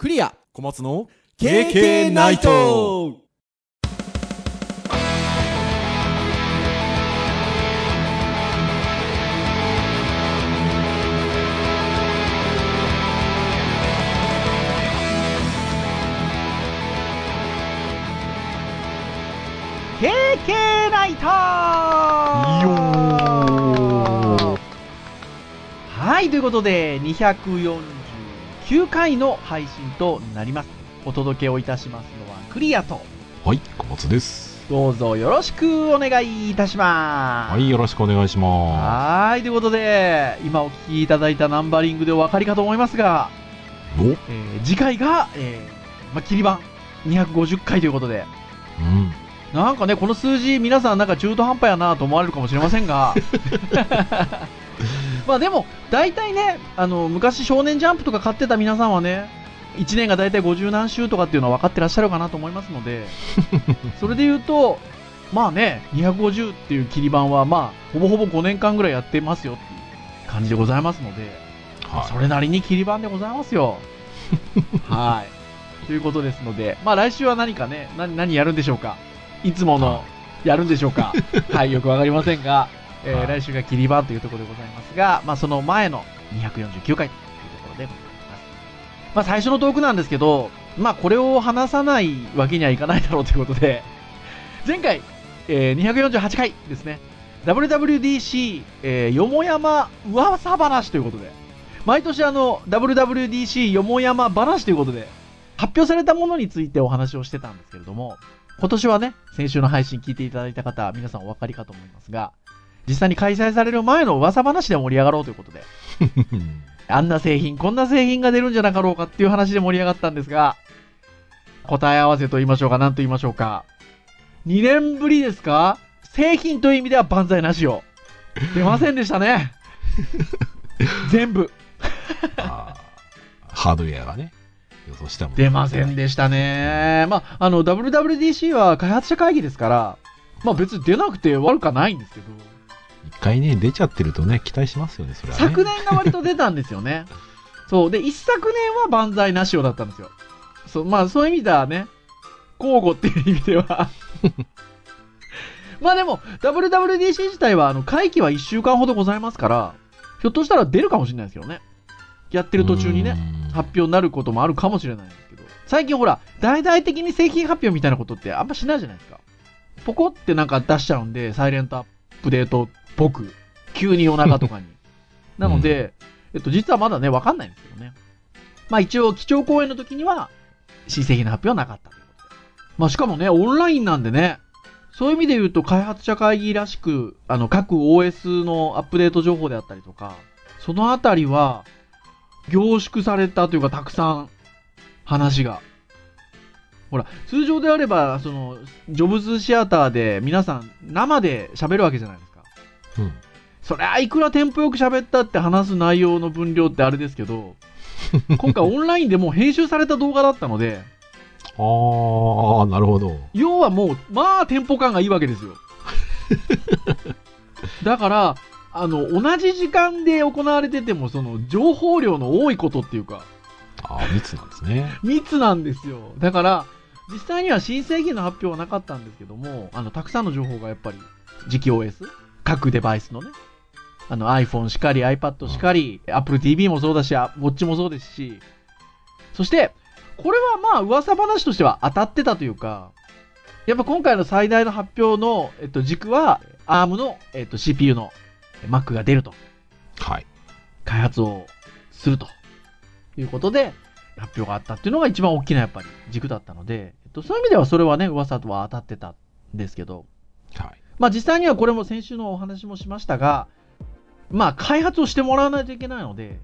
クリア。小松の KK ナイト。ー KK ナイト。はい、ということで、249回の配信となります。お届けをいたしますのはクリアと、はい小松です。どうぞよろしくお願いいたします。はいよろしくお願いしまはーい、ということで、今お聞きいただいたナンバリングでお分かりかと思いますが、すお。うんえー次回が、えーまあ、切り番。250回ということで、なんかね、この数字、皆さんなんか中途半端やなと思われるかもしれませんが、まあでも、大体ね、あの、昔少年ジャンプとか買ってた皆さんはね、1年が大体50何週とかっていうのは分かってらっしゃるかなと思いますので、それで言うと、まあね、250っていう切り番は、まあ、ほぼほぼ5年間ぐらいやってますよっていう感じでございますので、はそれなりに切り番でございますよ。はい。ということですので、まあ来週は何かね、何何やるんでしょうか？いつものはやるんでしょうか？はい、よくわかりませんが、えーはい来週が切り番というところでございますが、まあその前の249回というところでございます。まあ最初のトークなんですけど、まあこれを話さないわけにはいかないだろうということで、前回、えー248回ですね。WWDC、えーよもやま噂話ということで、毎年あの、WWDC よもやま話ということで、発表されたものについてお話をしてたんですけれども、今年はね、先週の配信聞いていただいた方、皆さんお分かりかと思いますが、実際に開催される前の噂話で盛り上がろうということで、あんな製品、こんな製品が出るんじゃなかろうかっていう話で盛り上がったんですが、答え合わせと言いましょうか、何と言いましょうか。2年ぶりですか？製品という意味では万歳なしを。出ませんでしたね。全部。ハードウェアがね予想したもん出ませんでしたね。まあ、あの、WWDC は開発者会議ですから、まあ別に出なくて悪くはないんですけど、一回ね出ちゃってるとね期待しますよねそれはね昨年が割と出たんですよね。そう。で、一昨年は万歳なしをだったんですよ。そう、まあそういう意味ではね、交互っていう意味では。まあでも、WWDC 自体は、あの、会期は1週間ほどございますから、ひょっとしたら出るかもしれないですけどね。やってる途中にね。うん発表になることもあるかもしれないんですけど、最近ほら、大々的に製品発表みたいなことってあんましないじゃないですか。ポコってなんか出しちゃうんで、サイレントアップデートっぽく、急に夜中とかに。なので、えっと、実はまだね、わかんないんですけどね。まあ一応、基調講演の時には、新製品の発表はなかったということで。まあしかもね、オンラインなんでね、そういう意味で言うと、開発者会議らしく、あの、各 OS のアップデート情報であったりとか、そのあたりは、凝縮されたというか、たくさん話が。ほら、通常であれば、その、ジョブズシアターで皆さん生で喋るわけじゃないですか。うんそりゃ、いくらテンポよく喋ったって話す内容の分量ってあれですけど、今回オンラインでもう編集された動画だったので、ああなるほど要はもう、まあ、テンポ感がいいわけですよ。だから、あの、同じ時間で行われてても、その、情報量の多いことっていうか、ああ密なんですね密なんですよ。だから、実際には新製品の発表はなかったんですけども、あの、たくさんの情報がやっぱり、次期 OS、各デバイスのね、あの iPhone しかり、iPad しかり、Apple TV もそうだし、あ Watch もそうですし、そして、これはまあ噂話としては当たってたというか、やっぱ今回の最大の発表の、えっと、軸は、ARM の、えっと、CPU の Mac が出ると。はい。開発をするということで、発表があったっていうのが一番大きなやっぱり軸だったので、えっと、そういう意味ではそれはね、噂とは当たってたんですけど、はいまあ実際にはこれも先週のお話もしましたが、まあ開発をしてもらわないといけないので、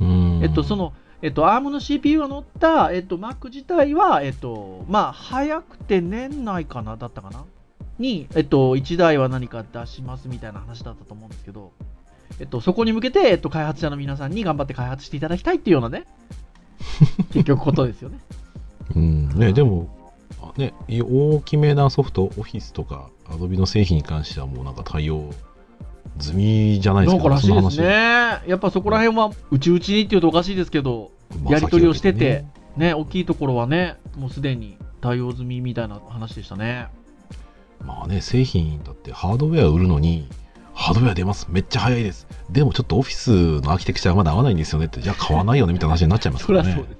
うん。えっと、その、えっと、ARM の CPU が乗った、えっと、Mac 自体は、えっと、まあ早くて年内かな、だったかな？に、えっと、1台は何か出しますみたいな話だったと思うんですけど、えっと、そこに向けて、えっと、開発者の皆さんに頑張って開発していただきたいっていうようなね、結局ことですよね。うん。ねでもあね大きめなソフトオフィスとかアドビの製品に関してはもうなんか対応済みじゃないですからしいですね。やっぱそこら辺は、うちうちにっていうとおかしいですけど、やり取りをしてて、ね、大きいところはね、もうすでに対応済みみたいな話でしたね。まあね、製品だってハードウェア売るのに、ハードウェア出ます。めっちゃ早いです。でもちょっとオフィスのアーキテクチャがまだ合わないんですよねって、じゃあ買わないよねみたいな話になっちゃいますからね。そ。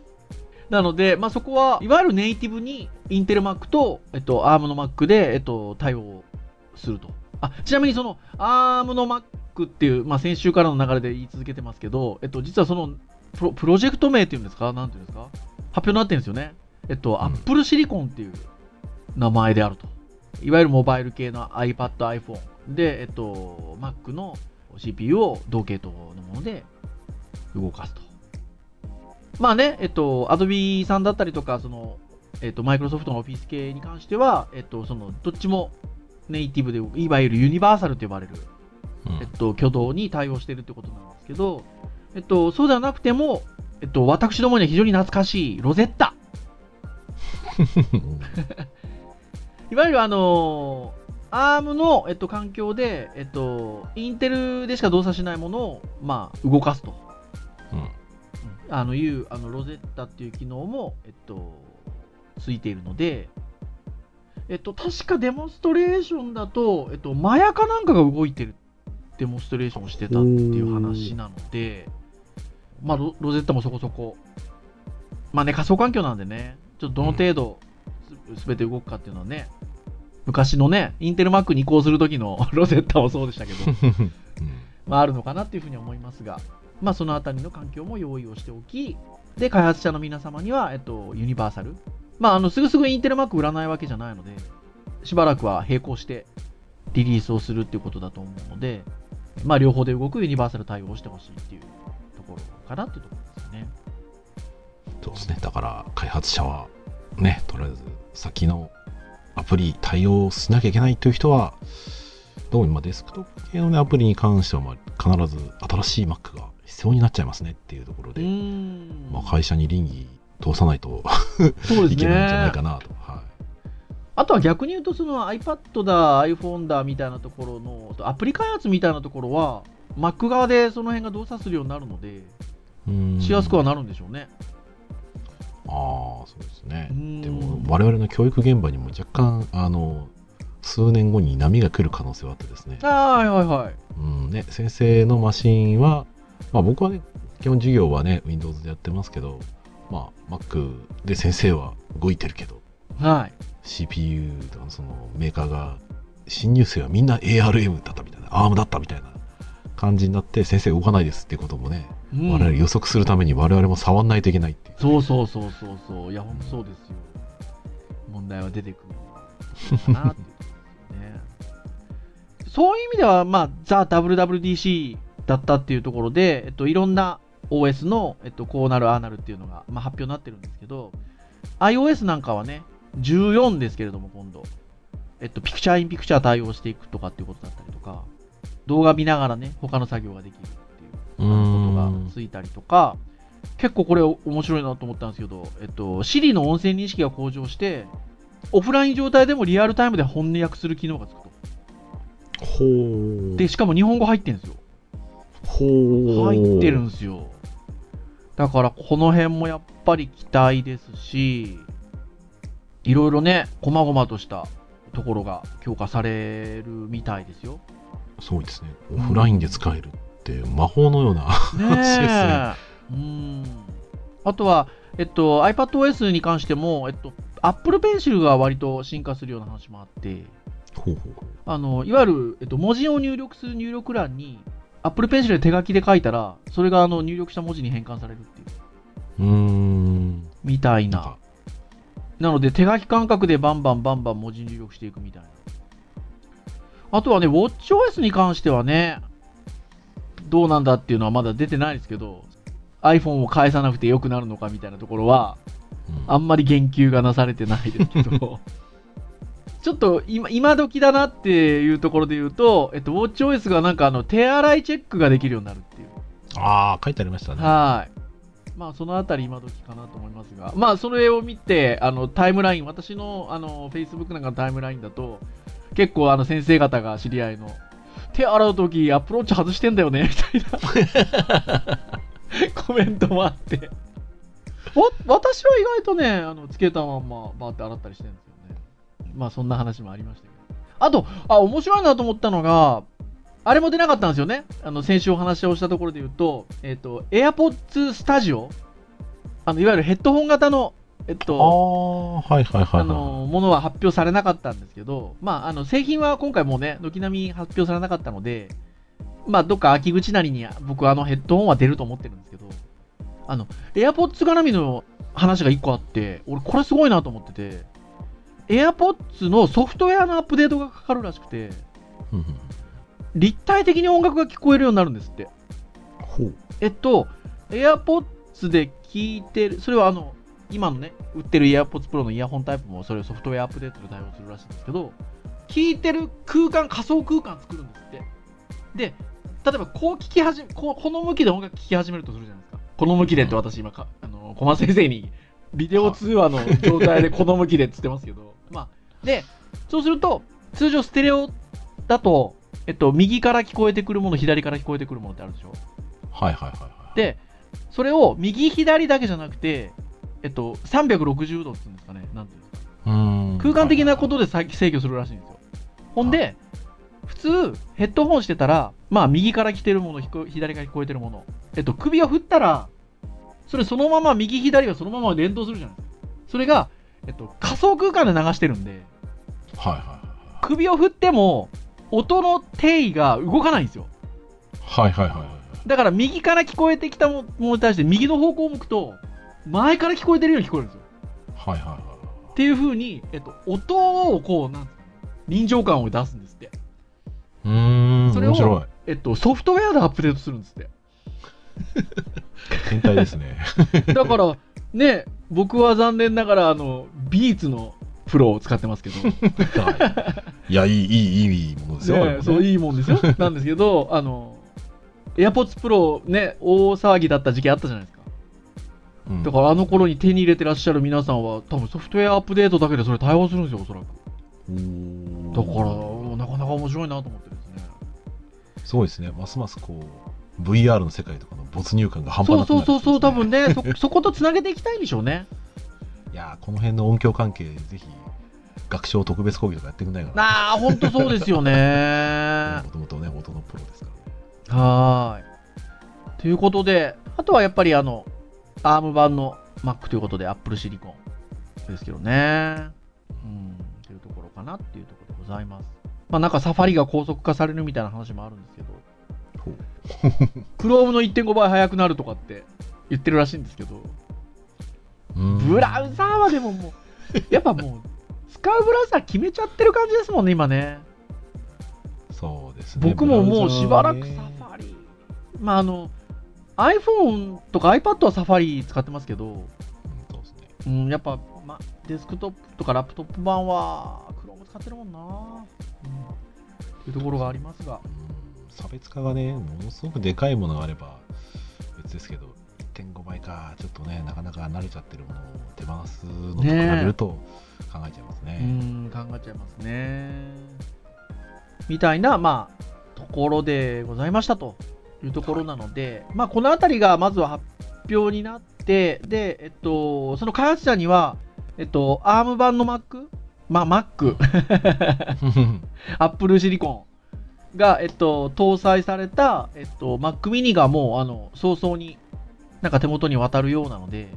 なので、まあ、そこは、いわゆるネイティブに、インテル Mac と、えっと、ARM の Mac で、えっと、対応すると。あ、ちなみにその、ARM の Mac っていう、まあ、先週からの流れで言い続けてますけど、えっと、実はその、プロプロジェクト名っていうんですか？なんていうんですか？発表になってるんですよね。えっと、うん Apple Silicon っていう名前であると。いわゆるモバイル系の iPad、iPhone で、えっと、Mac の CPU を同系統のもので動かすと。まあね、えっと、Adobe さんだったりとか、その、えっと、マイクロソフトのオフィス系に関しては、えっと、その、どっちもネイティブで、いわゆるユニバーサルと呼ばれる、うんえっと、挙動に対応しているということなんですけど、えっと、そうではなくても、えっと、私どもには非常に懐かしいロゼッタ。いわゆるあのー、ARM の、えっと、環境で、えっと、インテルでしか動作しないものを、まあ、動かすと。うんあのいうあのロゼッタっていう機能も、えっと、ついているので、えっと、確かデモンストレーションだと、えっと、 Maya かなんかが動いてるデモンストレーションをしてたっていう話なので、まあロ、ロゼッタもそこそこ、まあね、仮想環境なんでね、ちょっとどの程度すべて動くかっていうのはね、昔のね、インテル Mac に移行する時の ロゼッタもそうでしたけど、う んまあ、あるのかなっていうふうに思いますが、まあ、そのあたりの環境も用意をしておき、で、開発者の皆様には、えっと、ユニバーサル。まあ、あの、すぐすぐインテル Mac 売らないわけじゃないので、しばらくは並行してリリースをするっていうことだと思うので、まあ、両方で動くユニバーサル対応をしてほしいっていうところかなっていうところですよね。そうですね。だから、開発者は、ね、とりあえず、先のアプリ対応しなきゃいけないという人は、どうも今、デスクトップ系の、ね、アプリに関しては、まあ、必ず新しい Mac が必要になっちゃいますねっていうところうで、んまあ、会社に倫理通さないとそうですいけないんじゃないねか。なと。はあとは逆に言うと、その iPad だ、iPhone だみたいなところの、アプリ開発みたいなところは、Mac 側でその辺が動作するようになるので、しやすくはなるんでしょうね。ああ、そうですねう。んでも、我々の教育現場にも若干、あの、数年後に波が来る可能性はあってですね。はいはいはい。うんね、先生のマシンは、まあ、僕はね、基本授業はね、Windows でやってますけど、まあ、Mac で先生は動いてるけど、はい。CPU とかのそのメーカーが、新入生はみんな ARM だったみたいな、ARM だったみたいな感じになって、先生動かないですってこともね、うん我々予測するために我々も触んないといけないっていう。そうそうそうそうそう。いや、ほんとそうですよ。問題は出てくるかなってそういう意味では、まあ、ザ・ WWDC だったっていうところで、えっと、いろんな OS の、えっと、こうなる、ああなるっていうのが、まあ、発表になってるんですけど、iOS なんかはね、14ですけれども、今度、えっと、ピクチャーインピクチャー対応していくとかっていうことだったりとか、動画見ながらね、他の作業ができるっていうことがついたりとか、結構これ面白いなと思ったんですけど、えっと、Siri の音声認識が向上して、オフライン状態でもリアルタイムで本音訳する機能がつくと。で、しかも日本語入ってるんですよ。入ってるんですよ。だから、この辺もやっぱり期待ですし、いろいろね、細々としたところが強化されるみたいですよ。すごいですね。オフラインで使えるって魔法のような話ですね。うん。あとは、えっと、iPadOS に関しても、えっと、Apple Pencil が割と進化するような話もあって、ほうほう。あの、いわゆる、えっと、文字を入力する入力欄に、Apple Pencil で手書きで書いたら、それがあの入力した文字に変換されるっていう、うーん。みたいななので、手書き感覚でバンバンバンバン文字入力していくみたいな。あとはね、WatchOS に関してはね、どうなんだっていうのはまだ出てないですけど、iPhone を返さなくてよくなるのかみたいなところは、うんあんまり言及がなされてないですけど、ちょっと今今時だなっていうところで言うと、えっと、WatchOS がなんかあの手洗いチェックができるようになるっていう。ああ、書いてありましたね。はい。まあ、そのあたり今時かなと思いますが、まあ、それを見て、あの、タイムライン、私の、あの、Facebook なんかのタイムラインだと、結構、あの、先生方が知り合いの、手洗うとき、アプローチ外してんだよね、みたいな、コメントもあって、私は意外とね、あの、つけたまんまバーって洗ったりしてるんですよね。まあそんな話もありましたけど。あと、あ、面白いなと思ったのが、あれも出なかったんですよね。あの、先週お話をしたところで言うと、えっ、と、AirPods Studio あの、いわゆるヘッドホン型の、えっあと、あ、はいはいはい、はい。あの、ものは発表されなかったんですけど、まあ、あの、製品は今回もうね、軒並み発表されなかったので、まあ、どっか秋口なりに僕はあのヘッドホンは出ると思ってるんですけど、あの、AirPods 絡みの話が1個あって、俺これすごいなと思ってて、AirPods のソフトウェアのアップデートがかかるらしくて、立体的に音楽が聞こえるようになるんですって。ほう。えっと、AirPods で聞いてる、それはあの、今のね、売ってる AirPods Pro のイヤホンタイプもそれをソフトウェアアップデートで対応するらしいんですけど、聞いてる空間、仮想空間作るんですって。で、例えばこう聞き始め、こうこの向きで音楽聴き始めるとするじゃないですか。この向きでって私今か、あの、小間先生にビデオ通話の状態で この向きでって言ってますけど、まあ、で、そうすると、通常ステレオだと、えっと、右から聞こえてくるもの、左から聞こえてくるものってあるでしょ？はいはいはいはい。で、それを右左だけじゃなくて、えっと、360度っていうんですかね、なんていうんですか？うーん空間的なことでさ制御するらしいんですよ。ほんで、普通、ヘッドホンしてたら、まあ、右から来てるもの、左から聞こえてるもの。えっと、首を振ったら、それそのまま右左がそのまま連動するじゃないですか。それが、えっと、仮想空間で流してるんで、はいはいはい首を振っても、音の定位が動かないんですよ。はいはいはいはいだから右から聞こえてきたものに対して右の方向を向くと、前から聞こえてるように聞こえるんですよ。はいはいはいっていう風に、えっと、音をこう、なん臨場感を出すんですって。うーんそれを面白いえっと、ソフトウェアでアップデートするんですって。変態ですね だから、ね、僕は残念ながら、あの、ビーツのプロを使ってますけど、いやいいいいいいものですよ、ねねそういいもんですよ。なんですけど、あの、AirPods Pro ね、大騒ぎだった時期あったじゃないですか。うんだからあの頃に手に入れてらっしゃる皆さんは、多分ソフトウェアアップデートだけでそれ対応するんですよ、おそらく。だから、なかなか面白いなと思ってですね。すごいですねますますこう VR の世界とかの没入感が半端そうなくなるそうそうそう、多分ね、そ、そことつなげていきたいんでしょうね。いやーこの辺の音響関係ぜひ学賞特別講義とかやってくんないかなああ、ほんとそうですよね。もともとね音のプロですからねはーい。ということで、あとはやっぱりあの、ARM 版の Mac ということで Apple シリコンですけどね。うん、というところかなっていうところでございます。まあなんかサファリが高速化されるみたいな話もあるんですけど、ほう Chrome の1.5倍速くなるとかって言ってるらしいんですけど、うん。ブラウザーはでももう、やっぱもう、使うブラウザー決めちゃってる感じですもんね、今ね。そうですね。僕ももうしばらくサファリ、まああの、iPhone とか iPad はサファリ使ってますけど、うんそうですね。うん、やっぱ、ま、デスクトップとかラップトップ版は Chrome 使ってるもんな、うん、っていうところがありますが、うん差別化がねものすごくでかいものがあれば別ですけど1.5倍かちょっとねなかなか慣れちゃってるものを手放すのと比べると考えちゃいますうねん、考えちゃいますね。みたいな、まあ、ところでございましたというところなので、まあ、このあたりがまずは発表になって、で、えっと、その開発者には、えっと、ARM 版の Mac、まあ、Mac、Apple シリコンが、えっと、搭載された、えっと、Mac mini がもう、あの、早々になんか手元に渡るようなので、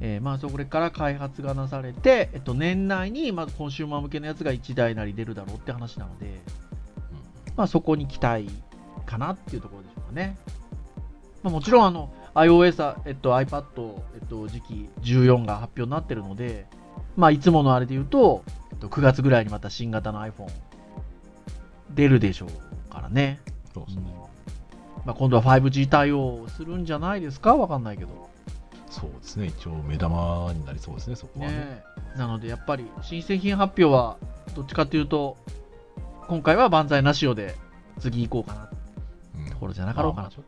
えーまあ、それから開発がなされて、えっと、年内に、まずコンシューマー向けのやつが1台なり出るだろうって話なので、まあ、そこに期待かなっていうところでしょうかね。まあ、もちろん、あの、iOS は、えっと、iPad、えっと、時期14が発表になってるので、まあ、いつものあれで言うと、えっと、9月ぐらいにまた新型の iPhone 出るでしょうからね。そうですね。まあ、今度は 5G 対応するんじゃないですか？わかんないけど。そうですね。一応目玉になりそうですねそこはね。ねえ。なのでやっぱり新製品発表はどっちかっていうと今回は万歳なしよで次行こうかなところじゃなかろうかなと、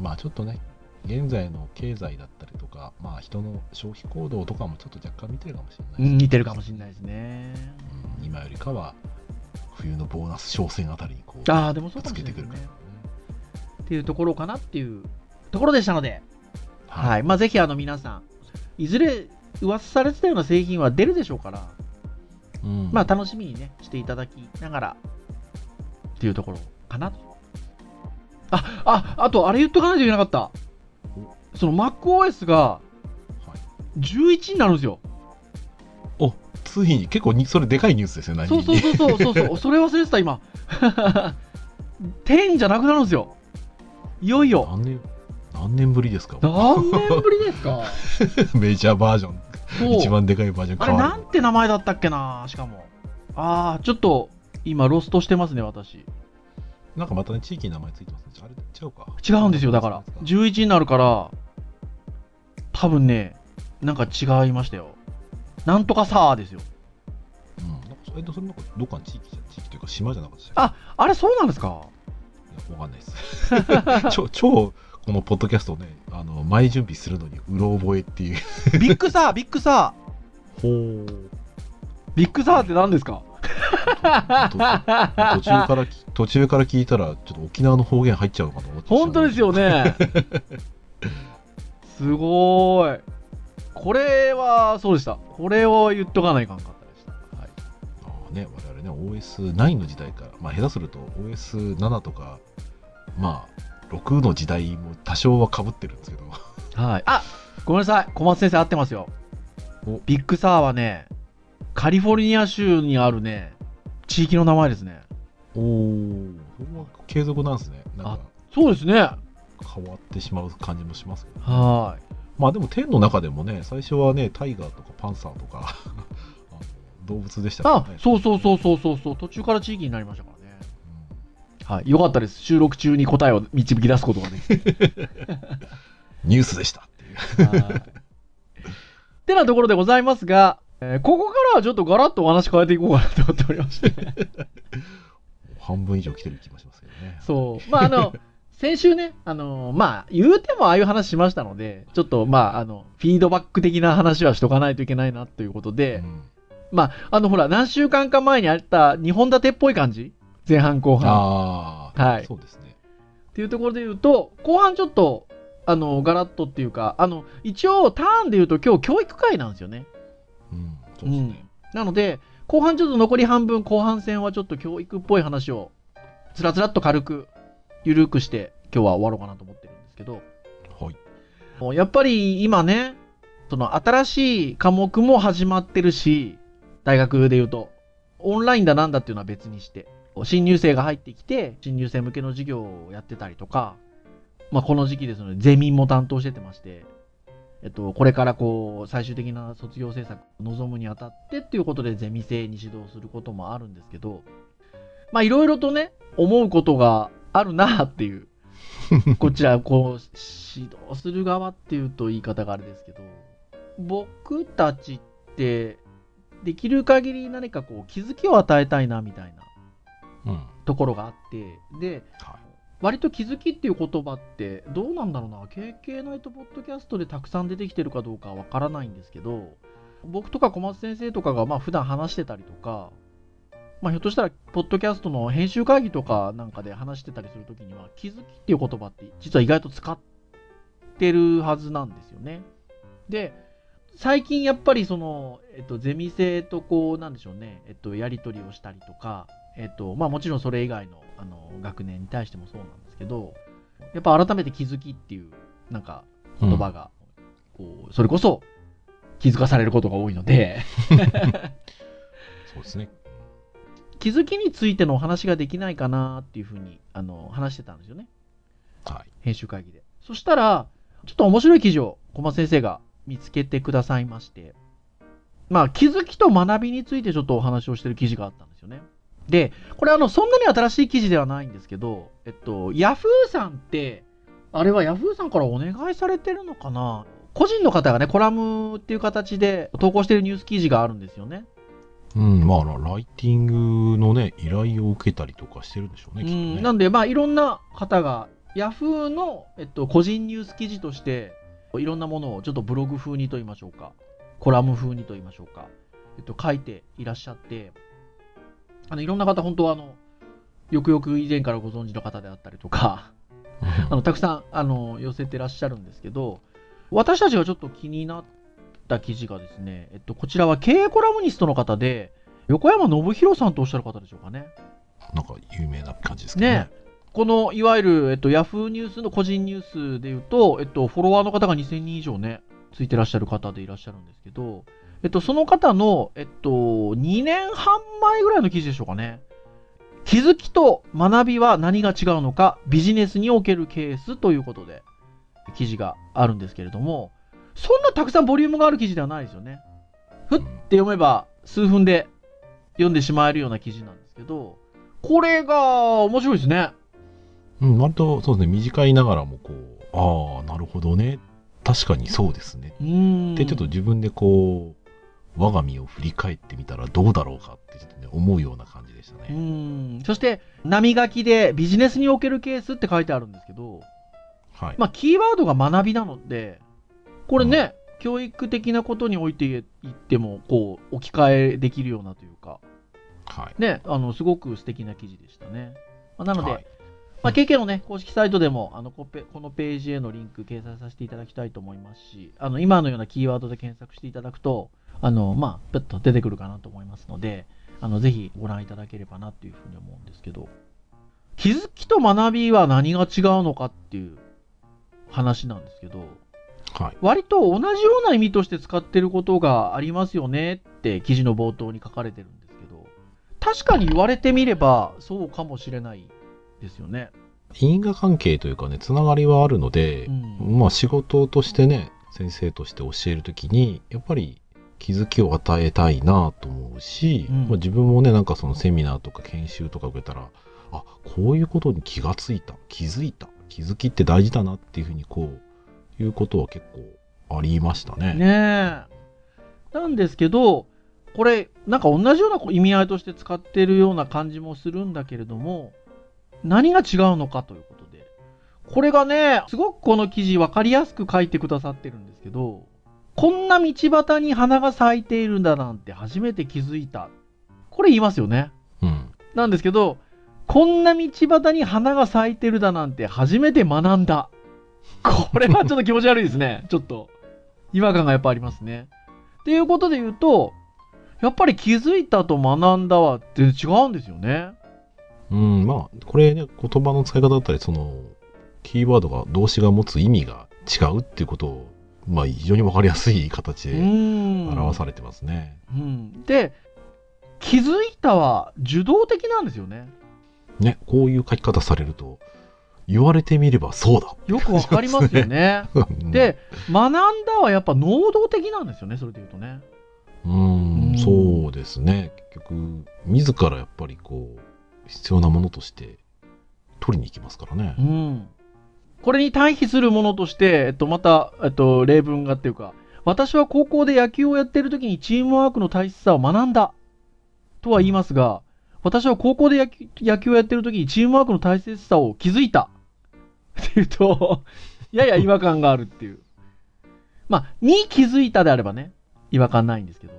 まあちょっとね現在の経済だったりとか、まあ、人の消費行動とかもちょっと若干見てるかもしれないですね、うん似てるかもしれないですね。うん今よりかは冬のボーナス商戦あたりにこうああでもそうかつもしれないですねけてくるから。ねっていうところかなっていうところでしたので、はい。い。まあ、ぜひあの皆さんいずれ噂されてたような製品は出るでしょうから、うん。まあ楽しみにね、していただきながら、っていうところかなと。あ、あ、あとあれ言っとかないといけなかった。その MacOS がはい。11になるんですよ。おついに結構にそれでかいニュースですよ何そうそうそうそうそう それ忘れてた今。10じゃなくなるんですよ。いよいよ。何年何年ぶりですか？何年ぶりですか？メジャーバージョン一番でかいバージョンあれなんて名前だったっけなしかも。ああ、ちょっと今ロストしてますね、私。なんかまたね地域に名前ついてますねあれ違うか違うんですよ、だから。11になるから、多分ね、なんか違いましたよ。なんとかさーですよ。うんなんかそれとそれなんかどっかの地域じゃ地域というか島じゃなかったでしたっあ、あれそうなんですか？けいやわかんないです 超超このポッドキャストをねあの前準備するのにうろ覚えっていうビッグサー、ビッグサほうー。ビッグサーって何ですか？途中からき途中から聞いたらちょっと沖縄の方言入っちゃうのかと思って本当ですよね。すごーい。これは、そうでした。これを言っとかないかんかったでした。はい、ああね我々ね OS9 の時代からまあ下手すると OS7 とかまあ6の時代も多少はかぶってるんですけどはい。あごめんなさい。小松先生合ってますよお。ビッグサーはね、カリフォルニア州にあるね、地域の名前ですね。おおそれは継続なんですねなんかそうですね。変わってしまう感じもしますけど、ね、はまあでもテンの中でもね最初はねタイガーとかパンサーとか 動物でしたい。からあ、そうそうそうう、そうそうそう。途中から地域になりましたからね。うんはい。よかったです。収録中に答えを導き出すことができて。ニュースでしたっていうはい。ってなところでございますが、えーここからはちょっとガラッとお話変えていこうかなと思っておりまして。半分以上来てる気もしますけどねそう。まあ、あの、先週ね、あの、まあ、言うてもああいう話しましたので、ちょっと、まあ、あの、フィードバック的な話はしとかないといけないなということで、うん。まあ、あの、ほら、何週間か前にあった2本立てっぽい感じ？前半後半。ああ、はい。そうですね。っていうところで言うと、後半ちょっと、あの、ガラッとっていうか、あの、一応、ターンで言うと今日教育会なんですよね。うんそうですね、なので、後半ちょっと残り半分、後半戦はちょっと教育っぽい話を、つらつらっと軽く、ゆるくして、今日は終わろうかなと思ってるんですけど、はい。もうやっぱり今ね、その新しい科目も始まってるし、大学で言うと、オンラインだなんだっていうのは別にして、新入生が入ってきて、新入生向けの授業をやってたりとか、まあこの時期ですので、ゼミも担当しててまして、えっと、これからこう、最終的な卒業制作を望むにあたってっていうことでゼミ生に指導することもあるんですけど、まあいろいろとね、思うことがあるなっていう、こちら、こう、指導する側っていうと言い方があれですけど、僕たちって、できる限り何かこう気づきを与えたいなみたいなうん。ところがあって、で、はい。割と気づきっていう言葉ってどうなんだろうな。KK ナイトポッドキャストでたくさん出てきてるかどうかわからないんですけど僕とか小松先生とかがまあ普段話してたりとか、まあ、ひょっとしたらポッドキャストの編集会議とかなんかで話してたりするときには気づきっていう言葉って実は意外と使ってるはずなんですよね。で最近やっぱりその、えっと、ゼミ生とこうなんでしょうね、えっと、やり取りをしたりとかえっと、まあもちろんそれ以外のあの学年に対してもそうなんですけど、やっぱ改めて気づきっていう、なんか言葉が、こう、それこそ気づかされることが多いので、そうですね。気づきについてのお話ができないかなっていうふうに、あの、話してたんですよね。はい編集会議で。そしたら、ちょっと面白い記事を小松先生が見つけてくださいまして、まあ、気づきと学びについてちょっとお話をしてる記事があったんですよね。で、これあの、そんなに新しい記事ではないんですけど、えっと、ヤフーさんって、あれはヤフーさんからお願いされてるのかな？個人の方がね、コラムっていう形で投稿してるニュース記事があるんですよね。うんまあライティングのね依頼を受けたりとかしてるんでしょうねうきっとね。ん、なんで、まあ、いろんな方が、ヤフーの、えっと、個人ニュース記事として、いろんなものをちょっとブログ風にと言いましょうか、コラム風にと言いましょうか、えっと、書いていらっしゃって、あの、いろんな方、本当はあの、よくよく以前からご存知の方であったりとか、あの、たくさん、あの、寄せてらっしゃるんですけど、私たちがちょっと気になっった記事がですね、えっと、こちらは経営コラムニストの方で、横山信弘さんとおっしゃる方でしょうかね。なんか有名な感じですね。ねこのいわゆる、えっと、ヤフーニュースの個人ニュースでいうと、えっと、フォロワーの方が2000人以上ね、ついてらっしゃる方でいらっしゃるんですけど、えっと、その方の、えっと、2年半前ぐらいの記事でしょうかね。気づきと学びは何が違うのか、ビジネスにおけるケースということで、記事があるんですけれども、たくさんボリュームがある記事ではないですよね。ふって読めば数分で読んでしまえるような記事なんですけど、これが面白いですね。うん、割とそうですね、短いながらもこう、ああ、なるほどね。確かにそうですね。うん。で、ちょっと自分でこう、我が身を振り返ってみたらどうだろうかってちょっとね、思うような感じでしたうね。ん。そして、波書きでビジネスにおけるケースって書いてあるんですけど、はい。まあ、キーワードが学びなので、これね、教育的なことにおいて言っても、こう、置き換えできるようなというか、はい。ね、あの、すごく素敵な記事でしたね。まあなので、はいまあ、KK のね、公式サイトでも、あの、このページへのリンク掲載させていただきたいと思いますし、あの、今のようなキーワードで検索していただくと、あの、まあ、ペッと出てくるかなと思いますので、あの、ぜひご覧いただければなっていうふうに思うんですけど、気づきと学びは何が違うのかっていう話なんですけど、はい。割と同じような意味として使ってることがありますよねって記事の冒頭に書かれてるんですけど、確かに言われてみればそうかもしれないですよね。因果関係というかね、つながりはあるので、うんまあ仕事としてね、先生として教えるときに、やっぱり気づきを与えたいなと思うし、うんまあ、自分もね、なんかそのセミナーとか研修とか受けたら、あ、こういうことに気がついた、気づいた、気づきって大事だなっていうふうにこう、いうことは結構ありましたね。ねえ。なんですけど、これ、なんか同じような意味合いとして使ってるような感じもするんだけれども、何が違うのかということで。これがね、すごくこの記事分かりやすく書いてくださってるんですけど、こんな道端に花が咲いているんだなんて初めて気づいた。これ言いますよね。うん。なんですけど、こんな道端に花が咲いてるだなんて初めて学んだ。これはちょっと気持ち悪いですね。ちょっと。違和感がやっぱありますね。っていうことで言うと、やっぱり気づいたと学んだは全然違うんですよね。うん、まあ、これね、言葉の使い方だったり、その、キーワードが、動詞が持つ意味が違うっていうことを、まあ、非常にわかりやすい形うでん。表されてますね。うん。で、気づいたは受動的なんですよね。ね、こういう書き方されると、言われてみればそうだ。よくわかりますよね。うん、で、学んだはやっぱ能動的なんですよね、それで言うとね。ううんん、そうですね。結局、自らやっぱりこう、必要なものとして取りに行きますからねう。ん。これに対比するものとして、えっと、また、えっと、例文がっていうか、私は高校で野球をやってる時にチームワークの大切さを学んだ。とは言いますが、私は高校で野球野球をやってる時にチームワークの大切さを気づいた。っていうと、やや違和感があるっていう。まあ、に気づいたであればね、違和感ないんですけど、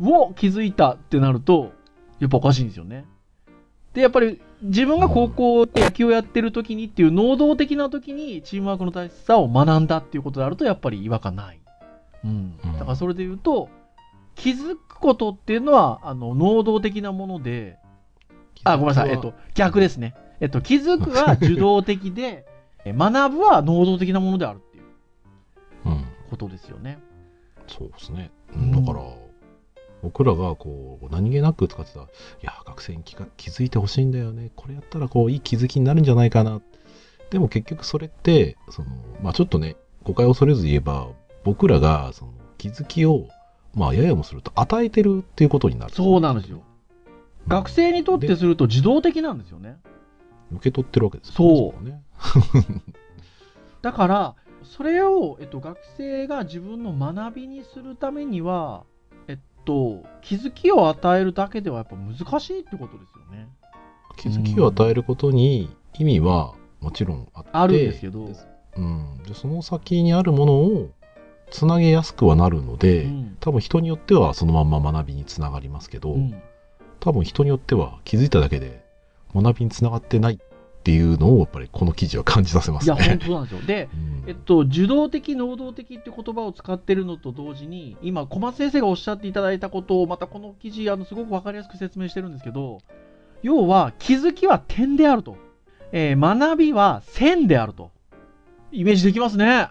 を気づいたってなると、やっぱおかしいんですよね。で、やっぱり自分が高校で野球をやってる時にっていう能動的な時にチームワークの大切さを学んだっていうことであるとやっぱり違和感ない。うん。うんだからそれで言うと、気づくことっていうのは、あの、能動的なもので、あ、ごめんなさい。えっと、逆ですね。えっと、気づくは受動的で、え学ぶは能動的なものであるっていううん、ことですよね。そうですね。うんだから、僕らがこう、何気なく使ってた、いや、学生に気が気づいてほしいんだよね。これやったらこう、いい気づきになるんじゃないかな。でも結局それって、その、まあちょっとね、誤解を恐れず言えば、僕らが、その、気づきを、まあややもすると与えてるっていうことになる。そうなんですよ。学生にとってすると自動的なんですよね。受け取ってるわけですよそう。ね。だから、それを、えっと、学生が自分の学びにするためには、えっと、気づきを与えるだけではやっぱ難しいってことですよね。気づきを与えることに意味はもちろんあって、あるんですけど。うん、でその先にあるものをつなげやすくはなるので、うん。多分人によってはそのまんま学びにつながりますけど、うん。多分人によっては気づいただけで学びにつながってないっっていうのをやっぱりこの記事は感じさせまいや、すね。本当なんですよ。で、うんえっと、受動的、能動的って言葉を使ってるのと同時に、今、小松先生がおっしゃっていただいたことを、またこの記事、あのすごく分かりやすく説明してるんですけど、要は、気づきは点であると。えー学びは線であると。イメージできますね。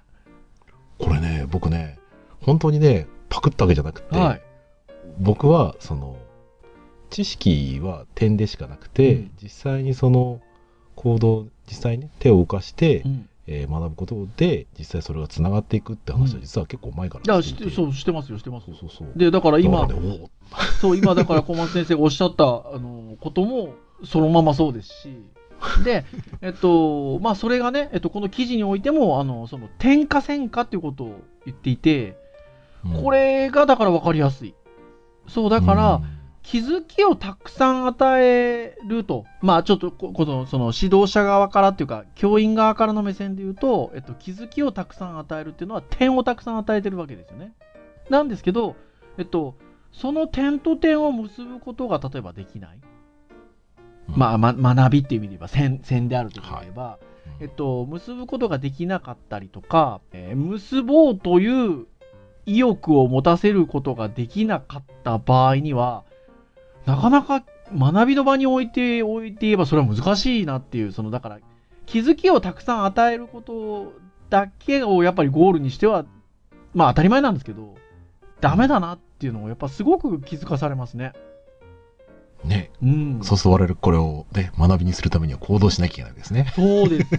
これね、僕ね、本当にね、パクったわけじゃなくて、はい。僕はその知識は点でしかなくて、うん。実際にその行動実際に手を動かして、うん。えー学ぶことで実際それがつながっていくって話はうん。実は結構前からしていて。知ってそう、してますよ、してますそう。そうそう。で、だから今、だからねそう、今だから小松先生がおっしゃった、あの、ことも、そのままそうですし、で、えっと、まあ、それがね、えっと、この記事においても、あの、その、点火線火っていうことを言っていて、おうん。これがだから分かりやすい。そう、だから、うん気づきをたくさん与えると、まあちょっとここのその指導者側からっていうか、教員側からの目線で言うと、えっと、気づきをたくさん与えるっていうのは点をたくさん与えてるわけですよね。なんですけど、えっと、その点と点を結ぶことが例えばできない。まあ、ま、学びっていう意味で言えば線、線であると言えば、えっと、結ぶことができなかったりとか、えー結ぼうという意欲を持たせることができなかった場合には、なかなか学びの場に置いて、置いて言えばそれは難しいなっていう、その、だから、気づきをたくさん与えることだけをやっぱりゴールにしては、まあ当たり前なんですけど、ダメだなっていうのをやっぱすごく気づかされますね。ねうん。そうそう我々これを、ね、学びにするためには行動しなきゃいけないですね。そうです。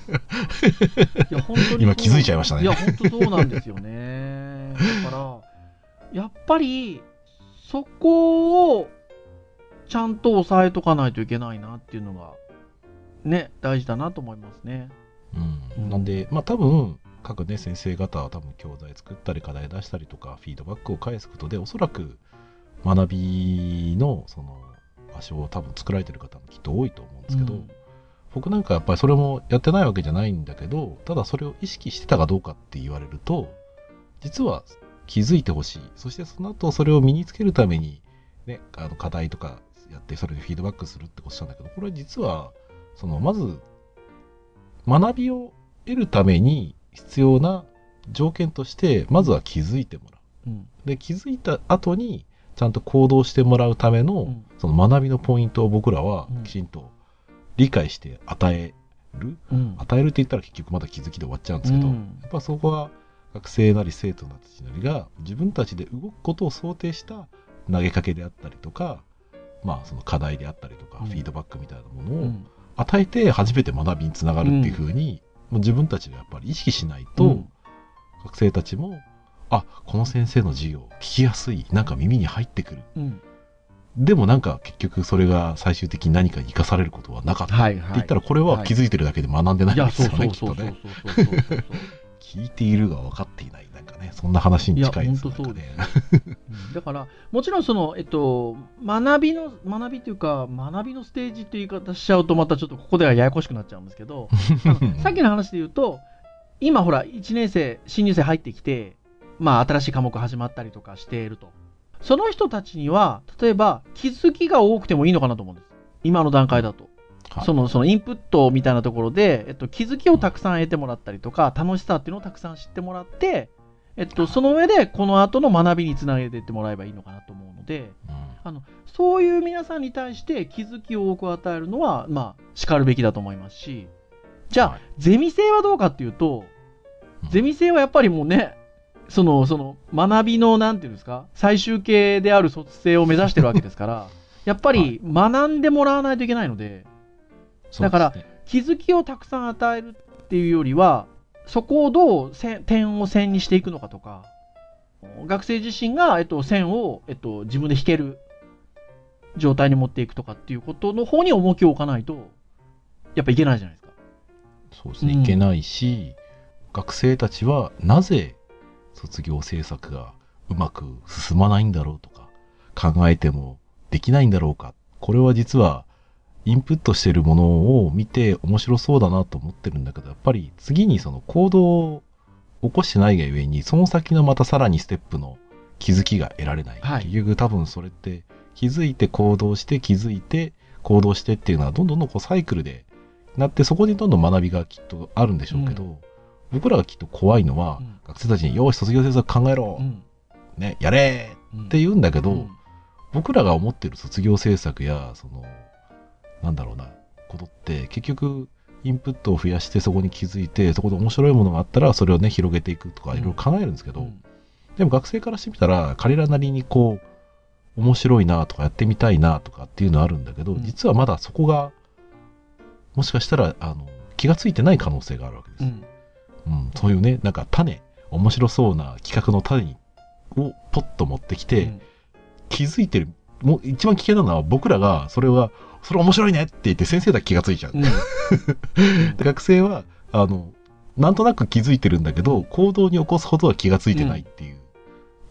いや、本当に。今気づいちゃいましたねいや、本当そうなんですよね。だから、やっぱり、そこを、ちゃんと押さえとかないといけないなっていうのが、ね、大事だなと思いますね。うんうんなんで、まあ多分、各ね、先生方は多分教材作ったり課題出したりとか、フィードバックを返すことで、おそらく学びのその場所を多分作られてる方もきっと多いと思うんですけど、うん僕なんかやっぱりそれもやってないわけじゃないんだけど、ただそれを意識してたかどうかって言われると、実は気づいてほしい。そしてその後それを身につけるために、ね、あの課題とかやって、それでフィードバックするってことしたんだけど、これ実は、その、まず、学びを得るために必要な条件として、まずは気づいてもらう。うん。で、気づいた後に、ちゃんと行動してもらうための、うんその学びのポイントを僕らはうんきちんと理解して与える、うん。与えるって言ったら結局まだ気づきで終わっちゃうんですけど、うんやっぱそこは学生なり生徒なりなりが自分たちで動くことを想定した投げかけであったりとか、まあその課題であったりとか、うんフィードバックみたいなものをうん与えて初めて学びにつながるっていうふうに、もう自分たちがやっぱり意識しないと、うん学生たちも、あ、この先生の授業聞きやすい、なんか耳に入ってくる。うん。でもなんか結局それが最終的に何かに生かされることはなかった。はいはい。って言ったらこれは気づいてるだけで学んでないですよね、きっとね。聞いているが分かっていない。なんかね、そんな話に近いです本当そうなんかですうんだから、もちろんその、えっと、学びの、学びというか、学びのステージっていう言い方しちゃうと、またちょっとここではややこしくなっちゃうんですけど、さっきの話で言うと、今ほら、1年生、新入生入ってきて、まあ、新しい科目始まったりとかしていると。その人たちには、例えば、気づきが多くてもいいのかなと思うんです。今の段階だと。はい。その、そのインプットみたいなところで、えっと、気づきをたくさん得てもらったりとか、楽しさっていうのをたくさん知ってもらって、えっと、その上で、この後の学びにつなげていってもらえばいいのかなと思うので、うん。あの、そういう皆さんに対して気づきを多く与えるのは、まあ、叱るべきだと思いますし、じゃあ、はい。ゼミ生はどうかっていうと、ゼミ生はやっぱりもうね、その、その、学びの、なんていうんですか、最終形である卒生を目指してるわけですから、やっぱり 学んでもらわないといけないので、だからね気づきをたくさん与えるっていうよりは、そこをどう線点を線にしていくのかとか、学生自身が、えっと、線を、えっと、自分で引ける状態に持っていくとかっていうことの方に重きを置かないと、やっぱいけないじゃないですか。そうですね、うんいけないし、学生たちはなぜ卒業制作がうまく進まないんだろうとか、考えてもできないんだろうか。これは実は、インプットしてるものを見て面白そうだなと思ってるんだけど、やっぱり次にその行動を起こしてないがゆえに、その先のまたさらにステップの気づきが得られない。はい結局多分それって気づいて行動して気づいて行動してっていうのはどんどんどんこうサイクルでなってそこにどんどん学びがきっとあるんでしょうけど、僕らがきっと怖いのは、うん学生たちに「よーし卒業制作考えろ、うんね、やれ!」うんって言うんだけど、うん僕らが思ってる卒業制作やそのなんだろうなことって結局インプットを増やしてそこに気づいてそこで面白いものがあったらそれをね広げていくとかうん。いろいろ考えるんですけど、うん。でも学生からしてみたら彼らなりにこう面白いなとかやってみたいなとかっていうのはあるんだけど、うん。実はまだそこがもしかしたらあの気がついてない可能性があるわけです、うん。うん。そういうねなんか種面白そうな企画の種にをポッと持ってきて、うん。気づいてるもう一番危険なのは僕らがそれはそれ面白いねって言って先生だけ気がついちゃう、うん。で学生はあのなんとなく気づいてるんだけど行動に起こすほどは気がついてないっていう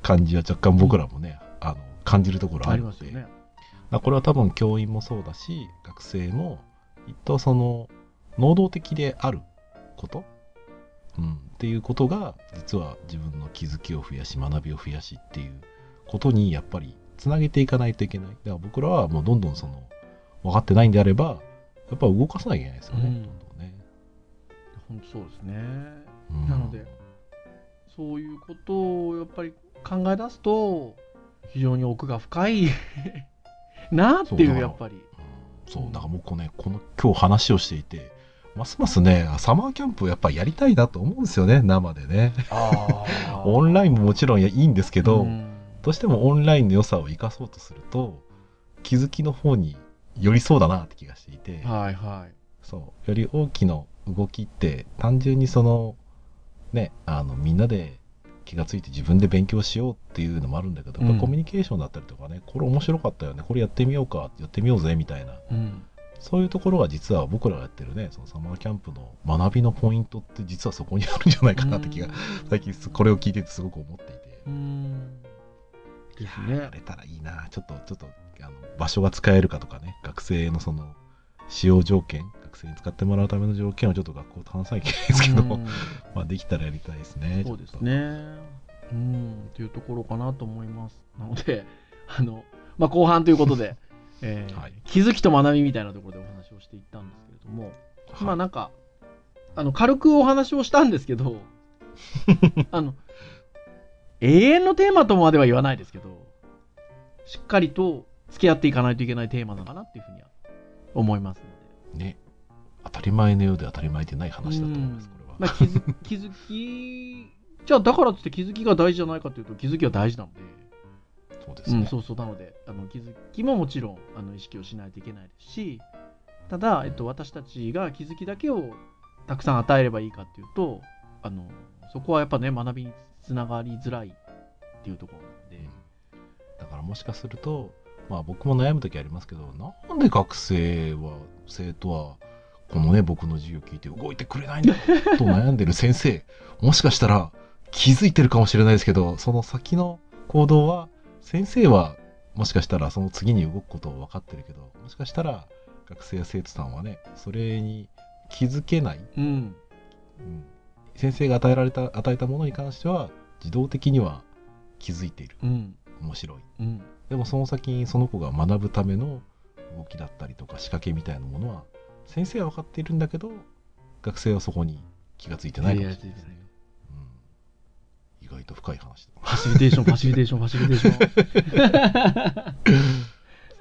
感じは若干僕らもね、あの感じるところああるので、りますよね。まあこれは多分教員もそうだし学生もきっとその能動的であること、うん、っていうことが実は自分の気づきを増やし学びを増やしっていうことにやっぱりつなげていかないといけない。だから僕らはもうどんどんその分かってないんであればやっぱ動かさなきゃいけないですよね、うん。どんどんね、本当そうですね。うん。なので、そういうことをやっぱり考え出すと、非常に奥が深い。なっていう、やっぱり。うん。そうだから僕ねこの今日話をしていてますますねサマーキャンプをやっぱりやりたいなと思うんですよね生でね。オンラインももちろんいいんですけど、うんどうしてもオンラインの良さを生かそうとすると気づきの方に寄りそうだなって気がしていて、はいはい。そう。より大きな動きって単純にそのねあのみんなで気がついて自分で勉強しようっていうのもあるんだけど、うん。ぱコミュニケーションだったりとかねこれ面白かったよねこれやってみようかやってみようぜみたいな。うん。そういうところが実は僕らがやってるねそのサマーキャンプの学びのポイントって実はそこにあるんじゃないかなって気が最近これを聞いててすごく思っていて。ですね。ーやれたらいいな。ちょっとちょっとあの場所が使えるかとかね。学生のその使用条件学生に使ってもらうための条件をちょっと学校と話さなきゃいけないですけど、うん。まあできたらやりたいですねそうですね。うん、っていうところかなと思います。なので、あの、まあ、後半ということで、えーはい。気づきと学びみたいなところでお話をしていったんですけれども、とまあなんか、あの、軽くお話をしたんですけど、あの、永遠のテーマとまでは言わないですけど、しっかりと付き合っていかないといけないテーマなのかなっていうふうには思いますので。ね。当たり前のようで当たり前でない話だと思います、うん。これは、まあ、気づ 気づき、じゃあだからって気づきが大事じゃないかというと気づきは大事なので、そうですね、うん、そうそう、なので、あの気づきももちろんあの意識をしないといけないですし、ただ、えっと、私たちが気づきだけをたくさん与えればいいかっていうと、あのそこはやっぱね、学びにつながりづらいっていうところなので、だからもしかするとまあ僕も悩む時ありますけどなんで学生は生徒はこのね僕の授業聞いて動いてくれないんだと悩んでる先生 もしかしたら気づいてるかもしれないですけどその先の行動は先生はもしかしたらその次に動くことを分かってるけどもしかしたら学生や生徒さんはねそれに気づけない、うん、うん。先生が与えられた与えたものに関しては自動的には気づいている。うん、面白い。うん、でもその先にその子が学ぶための動きだったりとか仕掛けみたいなものは先生は分かっているんだけど学生はそこに気がついてないかもしれない。ですね、うん、意外と深い話だ。ファシリテーション、ファシリテーション、ファシリテーション。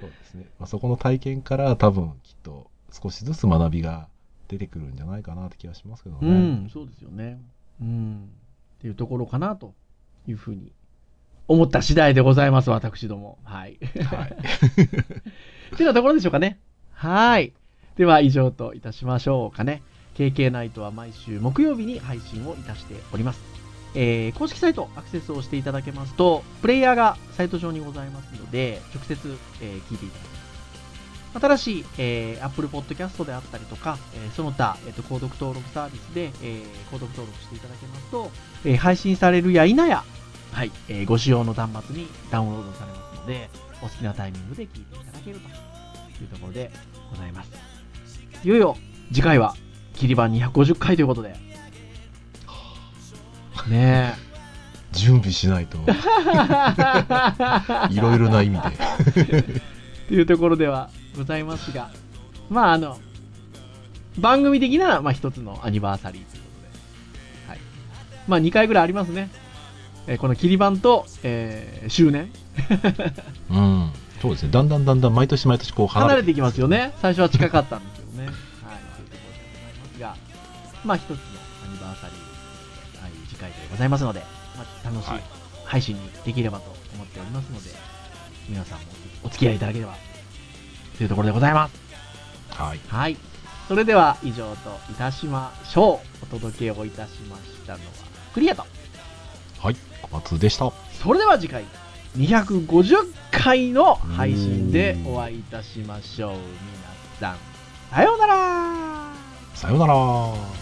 そうですね、まあ、そこの体験から多分きっと少しずつ学びが出てくるんじゃないかなって気がしますけどね、うん、そうですよね。うん。っていうところかなというふうに思った次第でございます、私ども。はい。はい、ってなところでしょうかね。はい。では以上といたしましょうかね。KK ナイトは毎週木曜日に配信をいたしております。えー公式サイトアクセスをしていただけますと、プレイヤーがサイト上にございますので、直接、えー聞いていただけます。新しい、えー Apple Podcast であったりとか、えーその他、えーと購読登録サービスで、えー購読登録していただけますと、えー配信されるや否や、はい、えーご使用の端末にダウンロードされますので、お好きなタイミングで聞いていただけるというところでございます。いよいよ次回は切り板250回ということで。ね準備しないとえ。いろいろな意味で というところではございますが、まああの、番組的な、まあ、一つのアニバーサリーということで。はい。まあ、2回ぐらいありますね。えーこの切り版と、えー周年。うん。そうですね。だんだんだんだん毎年毎年こう離れて離れていきますよね。最初は近かったんですけどね。はい。というところでございますが、まあ、一つのアニバーサリー、はい、次回でございますので、まあ、楽しい配信にできればと思っておりますので、皆さんもお付き合いいただければ、というところでございます。はい。はい。それでは以上といたしましょう。お届けをいたしましたのは、クリアと。はい。小松でした。それでは次回、250回の配信でお会いいたしましょう。皆さん、さようならさようなら。